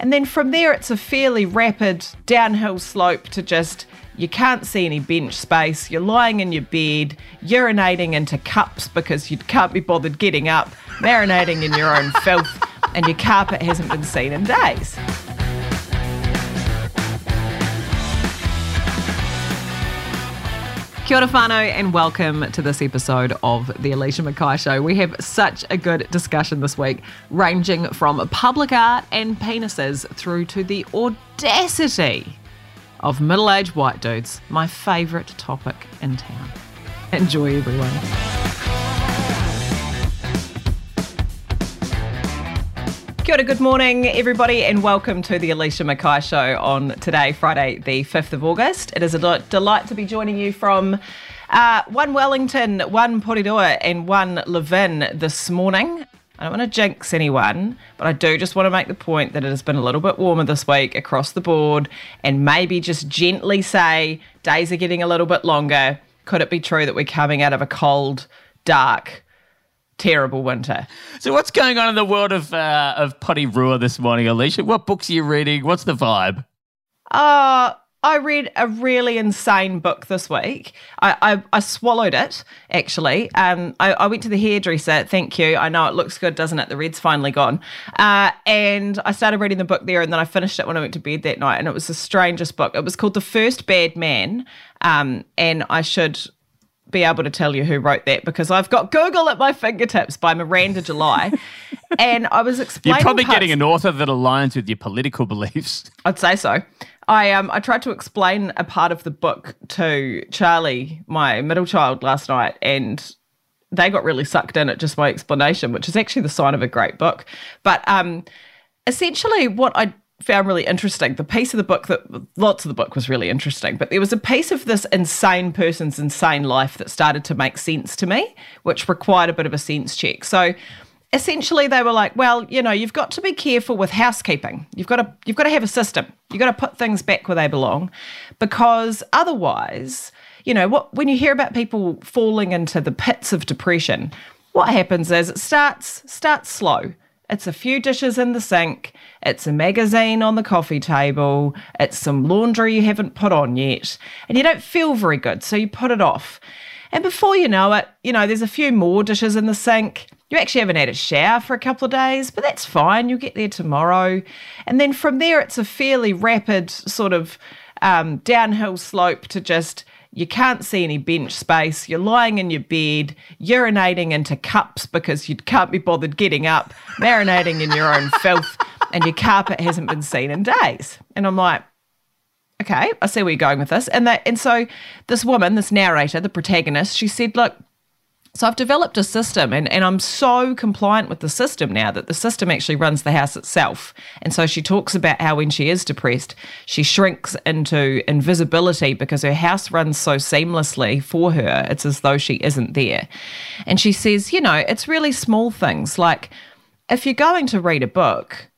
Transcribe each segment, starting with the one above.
And then from there, it's a fairly rapid downhill slope to just you can't see any bench space. You're lying in your bed, urinating into cups because you can't be bothered getting up, marinating in your own filth, and your carpet hasn't been seen in days. Kia ora whānau and welcome to this episode of The Alicia McKay Show. We have such a good discussion this week, ranging from public art and penises through to the audacity of middle aged white dudes, my favourite topic in town. Enjoy, everyone. Kia ora, good morning, everybody, and welcome to the Alicia McKay Show on today, Friday, the 5th of August. It is a delight to be joining you from uh, one Wellington, one Porirua, and one Levin this morning. I don't want to jinx anyone, but I do just want to make the point that it has been a little bit warmer this week across the board, and maybe just gently say days are getting a little bit longer. Could it be true that we're coming out of a cold, dark, terrible winter? So, what's going on in the world of uh, of Porirua this morning, Alicia? What books are you reading? What's the vibe? Uh, I read a really insane book this week. I, I, I swallowed it, actually. Um, I, I, went to the hairdresser. Thank you. I know it looks good, doesn't it? The red's finally gone. Uh, and I started reading the book there, and then I finished it when I went to bed that night. And it was the strangest book. It was called The First Bad Man. Um, and I should be able to tell you who wrote that because I've got Google at my fingertips by Miranda July. and I was explaining. You're probably parts- getting an author that aligns with your political beliefs. I'd say so. I um I tried to explain a part of the book to Charlie, my middle child, last night, and they got really sucked in at just my explanation, which is actually the sign of a great book. But um, essentially, what I found really interesting, the piece of the book that lots of the book was really interesting, but there was a piece of this insane person's insane life that started to make sense to me, which required a bit of a sense check. So essentially they were like, well, you know, you've got to be careful with housekeeping. You've got to you've got to have a system. You've got to put things back where they belong because otherwise, you know, what when you hear about people falling into the pits of depression, what happens is it starts starts slow. It's a few dishes in the sink, it's a magazine on the coffee table, it's some laundry you haven't put on yet, and you don't feel very good, so you put it off. And before you know it, you know, there's a few more dishes in the sink. You actually haven't had a shower for a couple of days, but that's fine. You'll get there tomorrow. And then from there, it's a fairly rapid sort of um, downhill slope to just you can't see any bench space. You're lying in your bed, urinating into cups because you can't be bothered getting up, marinating in your own filth, and your carpet hasn't been seen in days. And I'm like, okay, I see where you're going with this. And that, and so this woman, this narrator, the protagonist, she said, look, so I've developed a system and, and I'm so compliant with the system now that the system actually runs the house itself. And so she talks about how when she is depressed, she shrinks into invisibility because her house runs so seamlessly for her. It's as though she isn't there. And she says, you know, it's really small things like if you're going to read a book,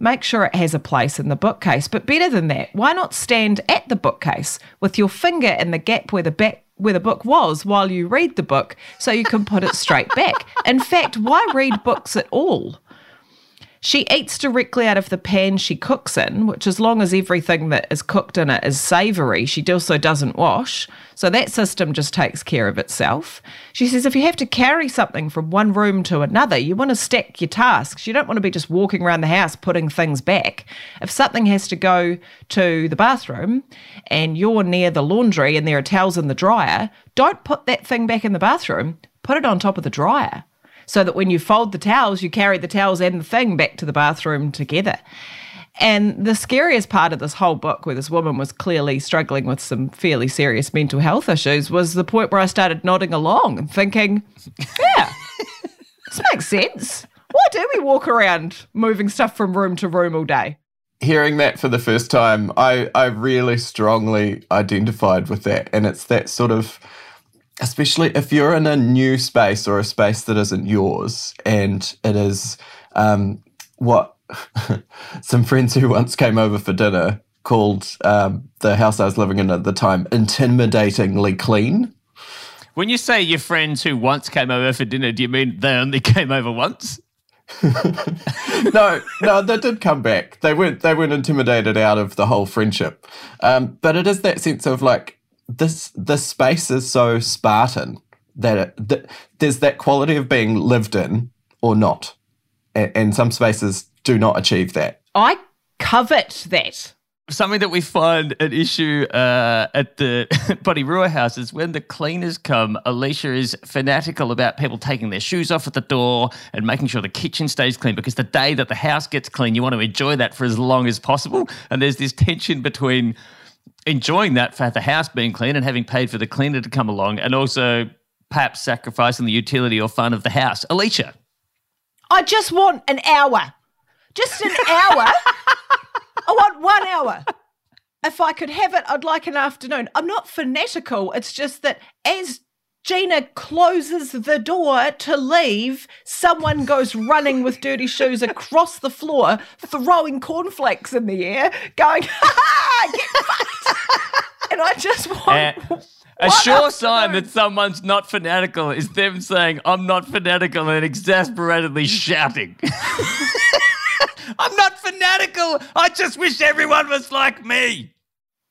make sure it has a place in the bookcase. But better than that, why not stand at the bookcase with your finger in the gap where the back where the book was while you read the book so you can put it straight back. In fact, why read books at all? She eats directly out of the pan she cooks in, which, as long as everything that is cooked in it is savoury, she also doesn't wash. So that system just takes care of itself. She says if you have to carry something from one room to another, you want to stack your tasks. You don't want to be just walking around the house putting things back. If something has to go to the bathroom and you're near the laundry and there are towels in the dryer, don't put that thing back in the bathroom, put it on top of the dryer so that when you fold the towels, you carry the towels and the thing back to the bathroom together. And the scariest part of this whole book, where this woman was clearly struggling with some fairly serious mental health issues, was the point where I started nodding along and thinking, yeah, this makes sense. Why do we walk around moving stuff from room to room all day? Hearing that for the first time, I, I really strongly identified with that. And it's that sort of especially if you're in a new space or a space that isn't yours and it is um, what some friends who once came over for dinner called um, the house I was living in at the time intimidatingly clean. When you say your friends who once came over for dinner, do you mean they only came over once? no, no, they did come back. They weren't. They weren't intimidated out of the whole friendship. Um, but it is that sense of like this. This space is so Spartan that, it, that there's that quality of being lived in or not, and, and some spaces do not achieve that. I covet that. Something that we find an issue uh, at the Porirua house is when the cleaners come, Alicia is fanatical about people taking their shoes off at the door and making sure the kitchen stays clean because the day that the house gets clean, you want to enjoy that for as long as possible. And there's this tension between enjoying that for the house being clean and having paid for the cleaner to come along and also perhaps sacrificing the utility or fun of the house. Alicia. I just want an hour. Just an hour. I want one hour. If I could have it, I'd like an afternoon. I'm not fanatical. It's just that as Gina closes the door to leave, someone goes running with dirty shoes across the floor, throwing cornflakes in the air, going, ha ha. And I just want. A sure sign that someone's not fanatical is them saying, I'm not fanatical, and exasperatedly shouting. I'm not fanatical. I just wish everyone was like me.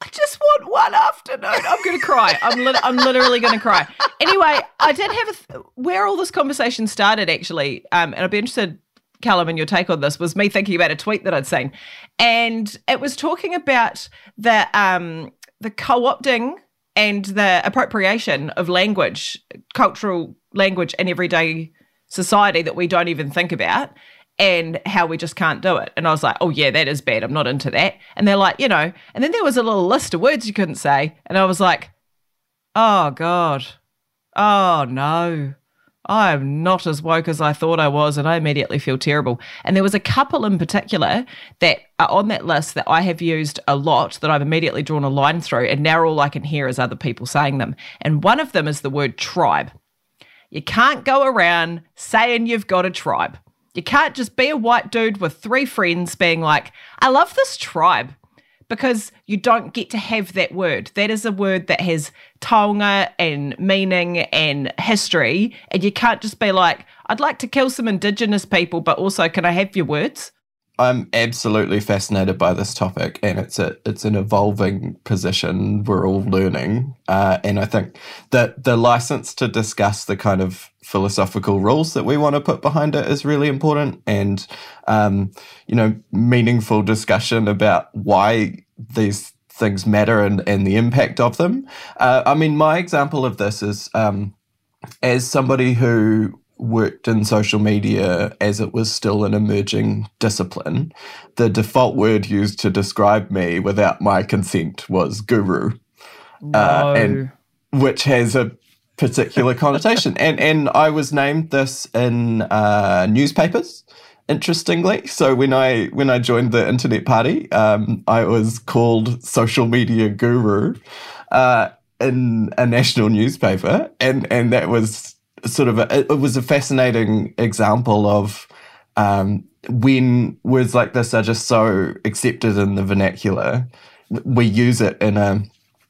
I just want one afternoon. I'm going to cry. I'm, li- I'm literally going to cry. Anyway, I did have a th- where all this conversation started actually, um, and I'd be interested, Callum, and your take on this. Was me thinking about a tweet that I'd seen, and it was talking about the um, the co-opting and the appropriation of language, cultural language in everyday society that we don't even think about and how we just can't do it. And I was like, oh, yeah, that is bad. I'm not into that. And they're like, you know, and then there was a little list of words you couldn't say. And I was like, oh, God. Oh, no. I am not as woke as I thought I was, and I immediately feel terrible. And there was a couple in particular that are on that list that I have used a lot that I've immediately drawn a line through, and now all I can hear is other people saying them. And one of them is the word tribe. You can't go around saying you've got a tribe. You can't just be a white dude with three friends being like, I love this tribe because you don't get to have that word. That is a word that has taonga and meaning and history. And you can't just be like, I'd like to kill some indigenous people, but also can I have your words? I'm absolutely fascinated by this topic, and it's a it's an evolving position we're all learning. Uh, and I think that the license to discuss the kind of philosophical rules that we want to put behind it is really important, and um, you know, meaningful discussion about why these things matter and, and the impact of them. Uh, I mean, my example of this is um, as somebody who worked in social media as it was still an emerging discipline, the default word used to describe me without my consent was guru, no. uh, and which has a particular connotation. And and I was named this in uh, newspapers. Interestingly, so when I when I joined the internet party, um, I was called social media guru uh, in a national newspaper, and and that was sort of a, it was a fascinating example of um, when words like this are just so accepted in the vernacular, we use it in a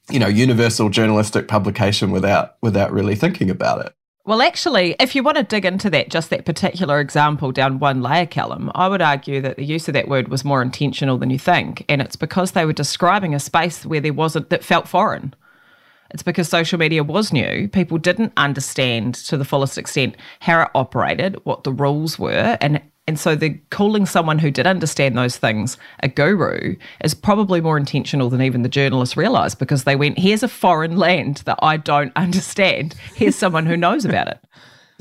you know universal journalistic publication without without really thinking about it. Well, actually, if you want to dig into that, just that particular example down one layer, Callum, I would argue that the use of that word was more intentional than you think. And it's because they were describing a space where there wasn't, that felt foreign. It's because social media was new. People didn't understand to the fullest extent how it operated, what the rules were, and and so the calling someone who did understand those things a guru is probably more intentional than even the journalists realised because they went, here's a foreign land that I don't understand. Here's someone who knows about it.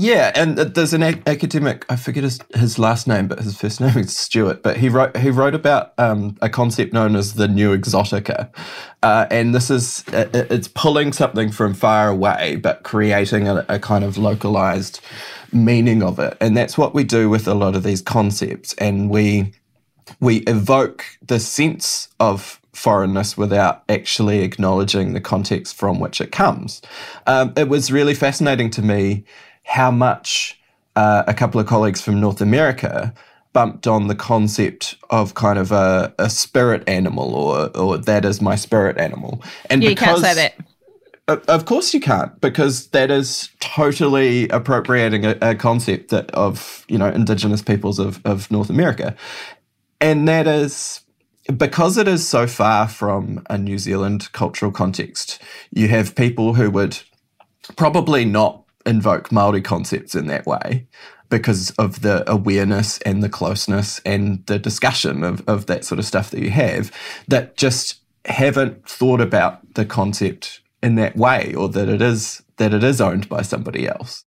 Yeah, and there's an academic. I forget his, his last name, but his first name is Stuart. But he wrote he wrote about um, a concept known as the new exotica, uh, and this is it's pulling something from far away, but creating a, a kind of localized meaning of it, and that's what we do with a lot of these concepts, and we we evoke the sense of foreignness without actually acknowledging the context from which it comes. Um, it was really fascinating to me how much uh, a couple of colleagues from North America bumped on the concept of kind of a, a spirit animal or or that is my spirit animal. And yeah, because, you can't say that. Of course you can't, because that is totally appropriating a, a concept that of you know indigenous peoples of, of North America, and that is because it is so far from a New Zealand cultural context. You have people who would probably not invoke Maori concepts in that way because of the awareness and the closeness and the discussion of, of that sort of stuff that you have that just haven't thought about the concept in that way or that it is that it is owned by somebody else.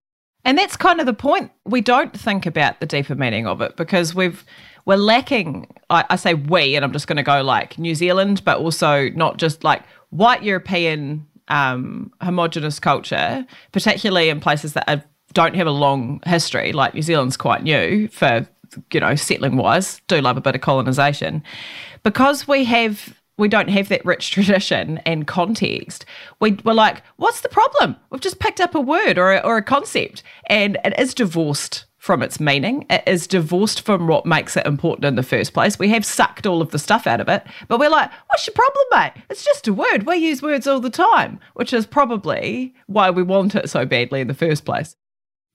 And that's kind of the point. We don't think about the deeper meaning of it because we've we're lacking I, I say we and I'm just gonna go like New Zealand, but also not just like white European um, homogenous culture, particularly in places that are, don't have a long history, like New Zealand's quite new for you know settling wise. Do love a bit of colonization because we have we don't have that rich tradition and context. We, we're like, what's the problem? We've just picked up a word or a, or a concept, and it is divorced from its meaning. It is divorced from what makes it important in the first place. We have sucked all of the stuff out of it, but we're like, what's your problem, mate? It's just a word. We use words all the time, which is probably why we want it so badly in the first place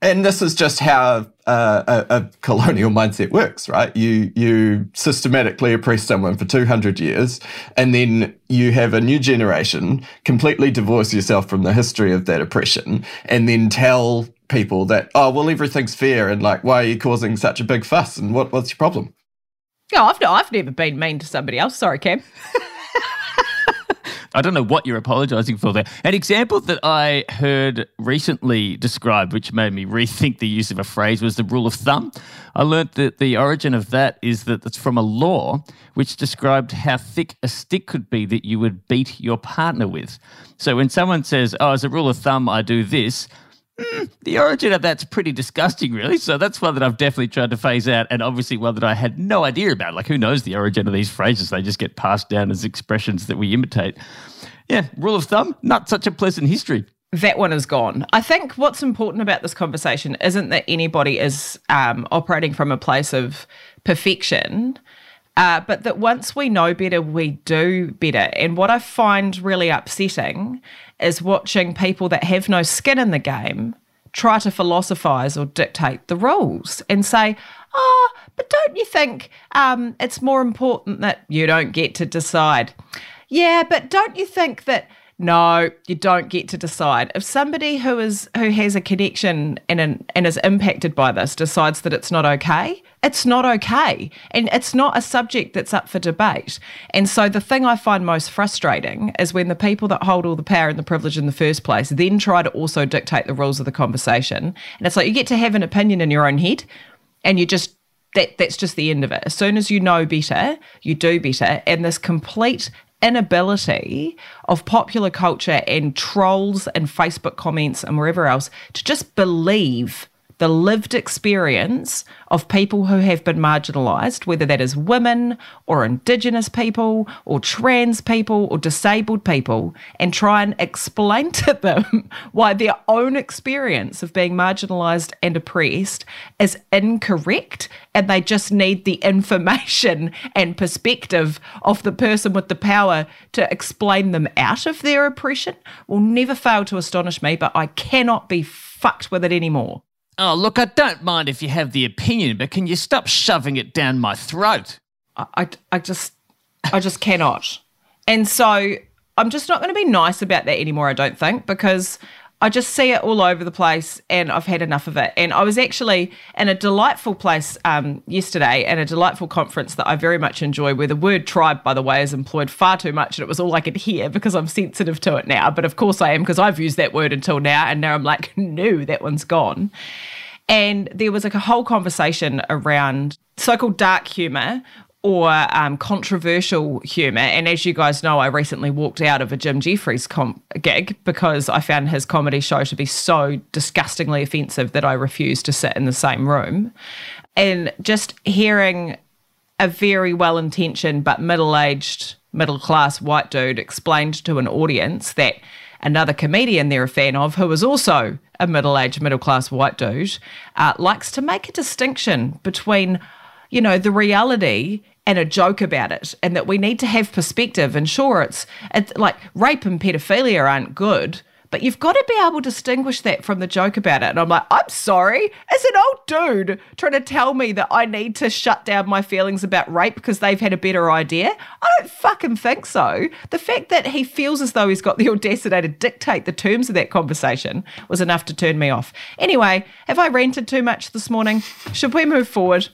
and this is just how uh, a, a, colonial mindset works, right? You you systematically oppress someone for two hundred years, and then you have a new generation completely divorce yourself from the history of that oppression, and then tell people that oh well everything's fair and like why are you causing such a big fuss and what what's your problem? Yeah, I've I've never been mean to somebody else. Sorry, Cam. I don't know what you're apologizing for there. An example that I heard recently described, which made me rethink the use of a phrase, was the rule of thumb. I learnt that the origin of that is that it's from a law which described how thick a stick could be that you would beat your partner with. So when someone says, Oh, as a rule of thumb, I do this, Mm, the origin of that's pretty disgusting, really. So that's one that I've definitely tried to phase out, and obviously one that I had no idea about. Like, who knows the origin of these phrases? They just get passed down as expressions that we imitate. Yeah, rule of thumb, not such a pleasant history. That one is gone. I think what's important about this conversation isn't that anybody is um, operating from a place of perfection. Uh, but that once we know better, we do better. And what I find really upsetting is watching people that have no skin in the game try to philosophize or dictate the rules and say, oh, but don't you think um, it's more important that you don't get to decide? Yeah, but don't you think that no, you don't get to decide. If somebody who is who has a connection and an, and is impacted by this decides that it's not okay, it's not okay, and it's not a subject that's up for debate. And so the thing I find most frustrating is when the people that hold all the power and the privilege in the first place then try to also dictate the rules of the conversation. And it's like you get to have an opinion in your own head, and you just that that's just the end of it. As soon as you know better, you do better, and this complete inability of popular culture and trolls and Facebook comments and wherever else to just believe the lived experience of people who have been marginalised, whether that is women or Indigenous people or trans people or disabled people, and try and explain to them why their own experience of being marginalised and oppressed is incorrect. And they just need the information and perspective of the person with the power to explain them out of their oppression will never fail to astonish me, but I cannot be fucked with it anymore. Oh, look, I don't mind if you have the opinion, but can you stop shoving it down my throat? I, I, I just, I just cannot. And so I'm just not going to be nice about that anymore, I don't think, because I just see it all over the place and I've had enough of it. And I was actually in a delightful place um, yesterday and a delightful conference that I very much enjoy, where the word tribe, by the way, is employed far too much. And it was all I could hear because I'm sensitive to it now. But of course I am because I've used that word until now. And now I'm like, no, that one's gone. And there was like a whole conversation around so called dark humor or um, controversial humour. And as you guys know, I recently walked out of a Jim Jefferies com- gig because I found his comedy show to be so disgustingly offensive that I refused to sit in the same room. And just hearing a very well intentioned but middle aged, middle class white dude explained to an audience that another comedian they're a fan of, who is also a middle aged, middle class white dude, uh, likes to make a distinction between, you know, the reality and a joke about it, and that we need to have perspective. And sure, it's, it's like rape and pedophilia aren't good, but you've got to be able to distinguish that from the joke about it. And I'm like, I'm sorry, as an old dude trying to tell me that I need to shut down my feelings about rape because they've had a better idea. I don't fucking think so. The fact that he feels as though he's got the audacity to dictate the terms of that conversation was enough to turn me off. Anyway, have I ranted too much this morning? Should we move forward?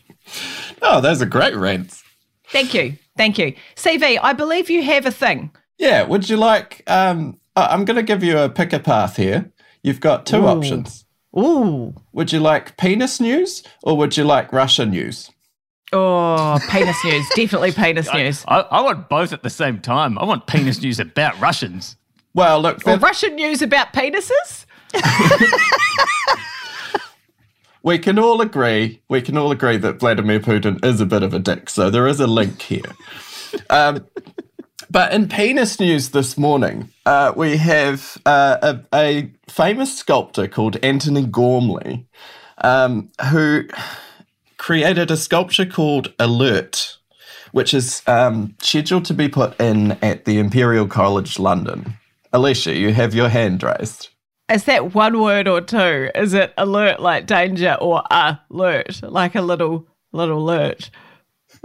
Oh, those are great rants. Thank you. Thank you. CV, I believe you have a thing. Yeah, would you like? Um, I'm going to give you a pick a path here. You've got two Ooh. options. Ooh. Would you like penis news or would you like Russia news? Oh, penis news. Definitely penis news. I, I want both at the same time. I want penis news about Russians. Well, look, Or Russian news about penises? we can all agree. We can all agree that Vladimir Putin is a bit of a dick. So there is a link here. Um, but in penis news this morning, uh, we have uh, a, a famous sculptor called Antony Gormley, um, who created a sculpture called Alert, which is um, scheduled to be put in at the Imperial College London. Alicia, you have your hand raised. Is that one word or two? Is it alert like danger or alert like a little little alert?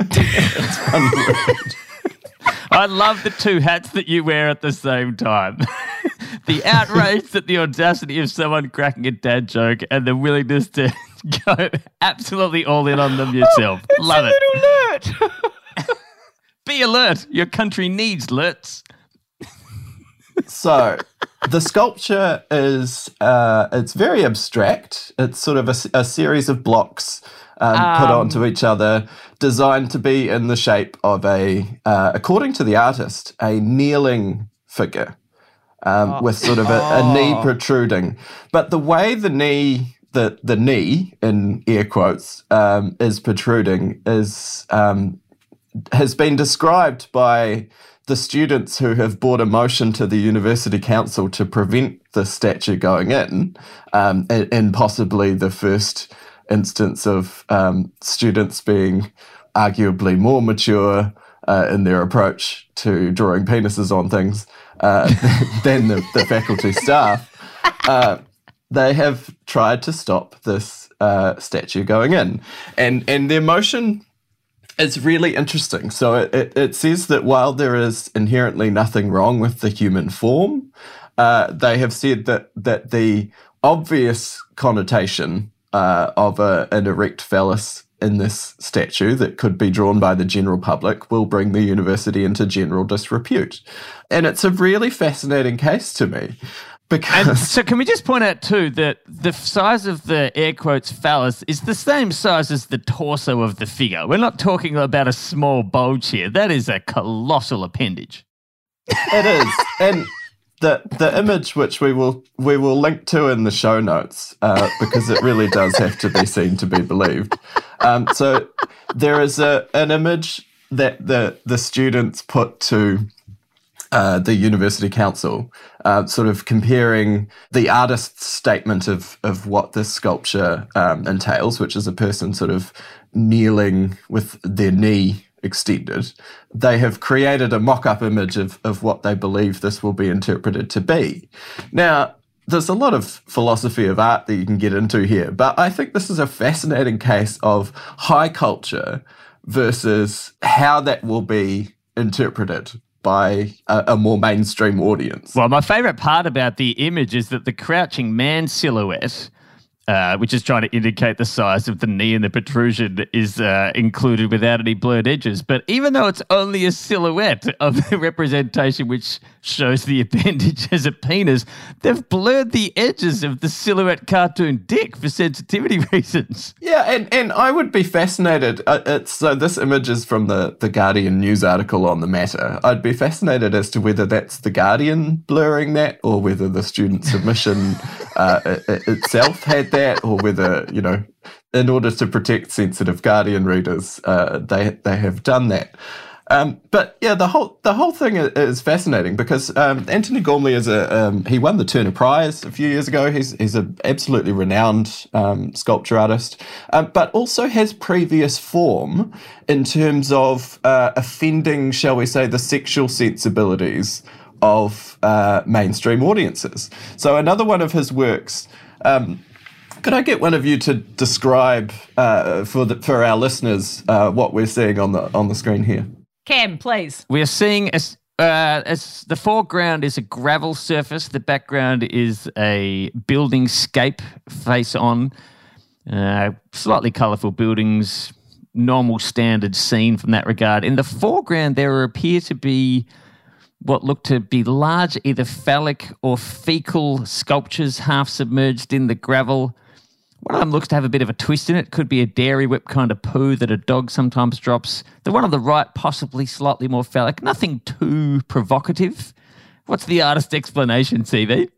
I love the two hats that you wear at the same time. the outrage at the audacity of someone cracking a dad joke and the willingness to go absolutely all in on them oh, yourself. love it. Little alert. Be alert. Your country needs alerts. So the sculpture is uh, it's very abstract. It's sort of a series of blocks um, put onto each other, designed to be in the shape of a, uh, according to the artist, a kneeling figure um, with sort of a, a knee protruding. But the way the knee the the knee in air quotes um, is protruding is um, has been described by the students who have brought a motion to the university council to prevent the statue going in, um, in, in possibly the first instance of um, students being arguably more mature uh, in their approach to drawing penises on things uh, than the, the faculty staff. Uh, they have tried to stop this uh, statue going in, and and their motion it's really interesting. So it, it, it says that while there is inherently nothing wrong with the human form, uh, they have said that that the obvious connotation uh, of a, an erect phallus in this statue that could be drawn by the general public will bring the university into general disrepute. And it's a really fascinating case to me because And so, can we just point out too that the size of the air quotes phallus is the same size as the torso of the figure? We're not talking about a small bulge here. That is a colossal appendage. It is, and the the image which we will we will link to in the show notes uh, because it really does have to be seen to be believed. Um, so there is a an image that the the students put to uh, the university council, uh, sort of comparing the artist's statement of of what this sculpture um, entails, which is a person sort of kneeling with their knee extended. They have created a mock-up image of of what they believe this will be interpreted to be. Now. There's a lot of philosophy of art that you can get into here, but I think this is a fascinating case of high culture versus how that will be interpreted by a, a more mainstream audience. Well, my favorite part about the image is that the crouching man silhouette, uh, which is trying to indicate the size of the knee and the protrusion, is uh, included without any blurred edges. But even though it's only a silhouette of the representation which shows the appendage as a penis, they've blurred the edges of the silhouette cartoon dick for sensitivity reasons. Yeah, and, and I would be fascinated. Uh, it's, so this image is from the, the Guardian news article on the matter. I'd be fascinated as to whether that's the Guardian blurring that, or whether the student submission uh, i- i- itself had that, or whether you know, in order to protect sensitive Guardian readers, uh, they they have done that. Um, but yeah, the whole the whole thing is fascinating because um, Antony Gormley is a um, he won the Turner Prize a few years ago. He's he's an absolutely renowned um, sculpture artist, um, but also has previous form in terms of uh, offending, shall we say, the sexual sensibilities of uh, mainstream audiences. So another one of his works. Um, could I get one of you to describe uh, for the, for our listeners uh, what we're seeing on the on the screen here? Cam, please. We are seeing as uh, as the foreground is a gravel surface, the background is a building scape face on, uh, slightly colourful buildings, normal standard scene from that regard. In the foreground, there appear to be what look to be large, either phallic or fecal sculptures half submerged in the gravel. One of them looks to have a bit of a twist in it. Could be a dairy whip kind of poo that a dog sometimes drops. The one on the right, possibly slightly more phallic. Nothing too provocative. What's the artist's explanation, CV?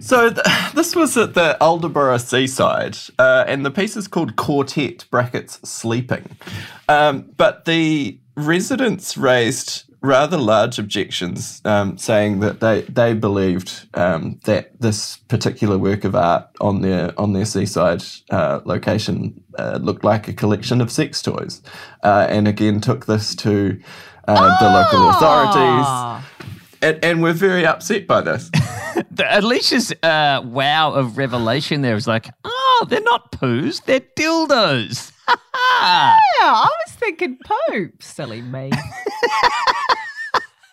So th- this was at the Aldeburgh seaside, uh, and the piece is called Quartet (brackets Sleeping). Um, but the residents raised rather large objections, um, saying that they they believed um, that this particular work of art on their on their seaside uh, location uh, looked like a collection of sex toys, uh, and again took this to uh, the local authorities, and, and were very upset by this. The, Alicia's uh, wow of revelation there is like, oh, they're not poos, they're dildos. Yeah, I was thinking poop. Silly me.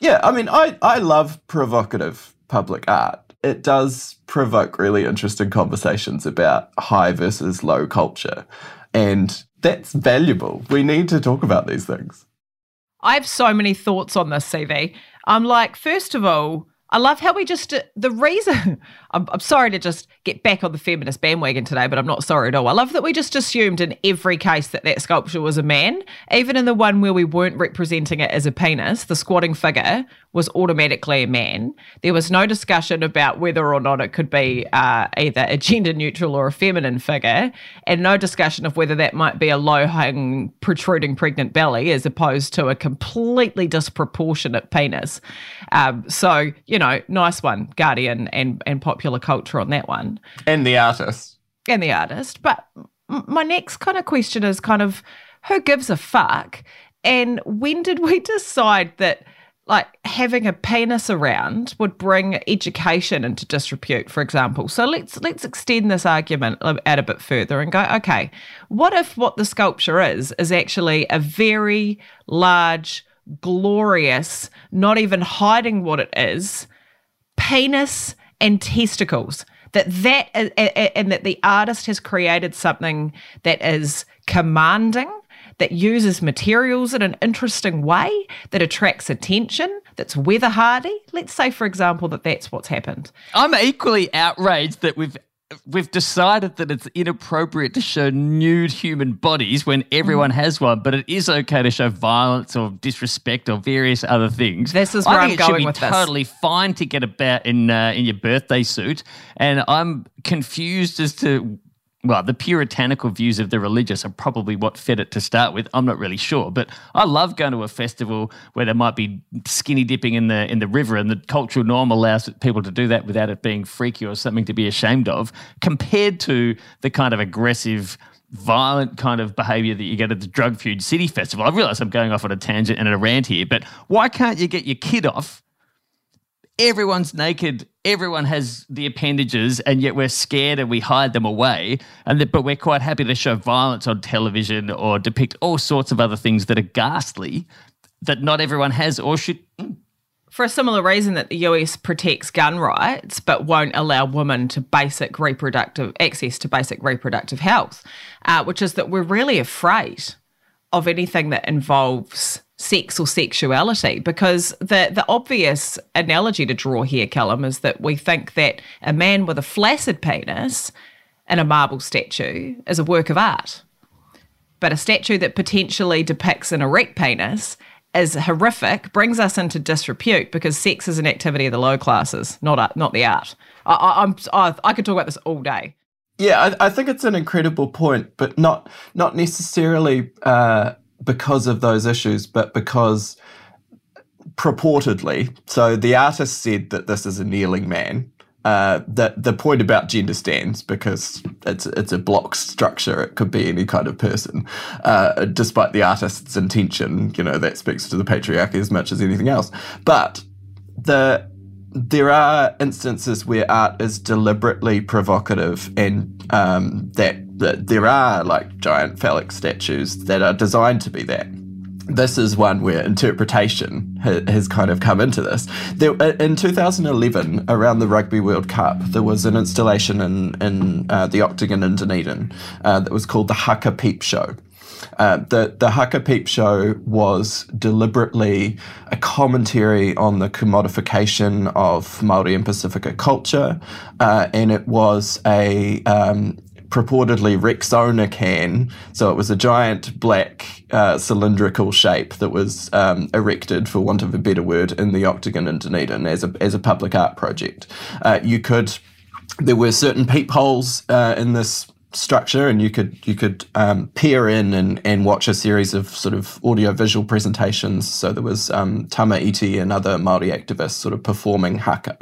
Yeah, I mean, I, I love provocative public art. It does provoke really interesting conversations about high versus low culture. And that's valuable. We need to talk about these things. I have so many thoughts on this CV. I'm like, first of all, I love how we just, the reason, I'm, I'm sorry to just get back on the feminist bandwagon today, but I'm not sorry at all. I love that we just assumed in every case that that sculpture was a man, even in the one where we weren't representing it as a penis, the squatting figure was automatically a man. There was no discussion about whether or not it could be uh, either a gender neutral or a feminine figure, and no discussion of whether that might be a low hung, protruding pregnant belly as opposed to a completely disproportionate penis. Um, so, you know, nice one, Guardian and, and culture on that one And the artist. and the artist. But my next kind of question is kind of who gives a fuck? And when did we decide that like having a penis around would bring education into disrepute, for example? So let's let's extend this argument out a bit further and go, okay, what if what the sculpture is is actually a very large, glorious, not even hiding what it is, penis and testicles that that and that the artist has created something that is commanding that uses materials in an interesting way that attracts attention that's weather hardy. Let's say for example that that's what's happened. I'm equally outraged that we've we've decided that it's inappropriate to show nude human bodies when everyone has one, but it is okay to show violence or disrespect or various other things. This is I where think I'm it should going be with this. totally fine to get about in uh, in your birthday suit, and I'm confused as to. Well, the puritanical views of the religious are probably what fed it to start with. I'm not really sure, but I love going to a festival where there might be skinny dipping in the in the river, and the cultural norm allows people to do that without it being freaky or something to be ashamed of. Compared to the kind of aggressive, violent kind of behaviour that you get at the Drug Fuge City Festival. I realise I'm going off on a tangent and a rant here, but why can't you get your kid off? Everyone's naked, everyone has the appendages, and yet we're scared and we hide them away. And that, but we're quite happy to show violence on television or depict all sorts of other things that are ghastly that not everyone has or should. for a similar reason that the US protects gun rights but won't allow women to basic reproductive access to basic reproductive health, uh, which is that we're really afraid of anything that involves sex or sexuality because the the obvious analogy to draw here, Callum, is that we think that a man with a flaccid penis and a marble statue is a work of art but a statue that potentially depicts an erect penis is horrific, brings us into disrepute because sex is an activity of the low classes, not not the art. I, I, I'm I, I could talk about this all day. Yeah, I, I think it's an incredible point, but not not necessarily uh, because of those issues, but because purportedly, so the artist said that this is a kneeling man. Uh, that the point about gender stands because it's it's a block structure. It could be any kind of person, uh, despite the artist's intention. You know that speaks to the patriarchy as much as anything else. But the there are instances where art is deliberately provocative, and um, that, that there are like giant phallic statues that are designed to be that this is one where interpretation ha- has kind of come into this. There, in 2011, around the Rugby World Cup, there was an installation in, in uh, the Octagon in Dunedin uh, that was called the Haka Peep Show. Uh, the the Haka Peep Show was deliberately a commentary on the commodification of Maori and Pacifica culture, uh, and it was a um, purportedly Rexona can. So it was a giant black uh, cylindrical shape that was um, erected, for want of a better word, in the Octagon in Dunedin as a, as a public art project. Uh, you could, there were certain peepholes uh, in this structure and you could you could um, peer in and, and watch a series of sort of audio visual presentations. So there was um, Tama Iti and other Maori activists sort of performing haka.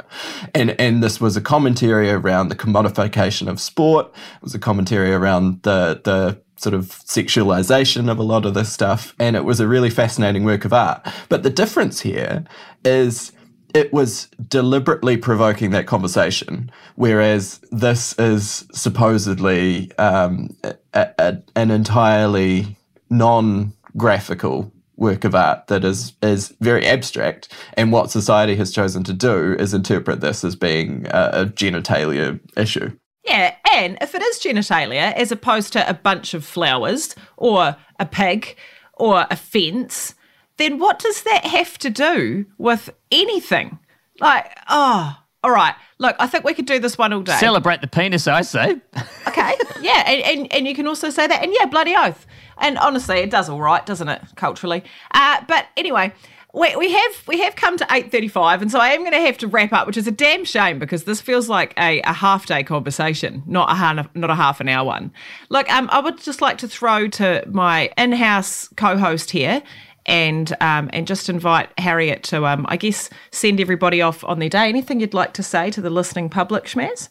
And and this was a commentary around the commodification of sport. It was a commentary around the the sort of sexualization of a lot of this stuff. And it was a really fascinating work of art. But the difference here is it was deliberately provoking that conversation, whereas this is supposedly um, a, a, an entirely non-graphical work of art that is is very abstract. And what society has chosen to do is interpret this as being a, a genitalia issue. Yeah, and if it is genitalia, as opposed to a bunch of flowers or a pig or a fence then what does that have to do with anything? Like, oh, all right. Look, I think we could do this one all day. Celebrate the penis, I say. okay. Yeah. And, and, and you can also say that. And yeah, bloody oath. And honestly, it does all right, doesn't it, culturally? Uh, but anyway, we, we have we have come to 8.35 and so i am going to have to wrap up which is a damn shame because this feels like a, a half day conversation not a half, not a half an hour one look um, i would just like to throw to my in-house co-host here and um, and just invite Harriet to, um, I guess, send everybody off on their day. Anything you'd like to say to the listening public, Schmaz?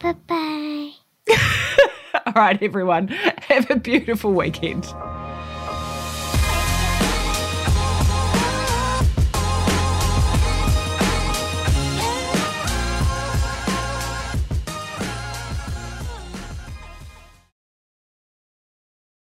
Bye bye. All right, everyone. Have a beautiful weekend.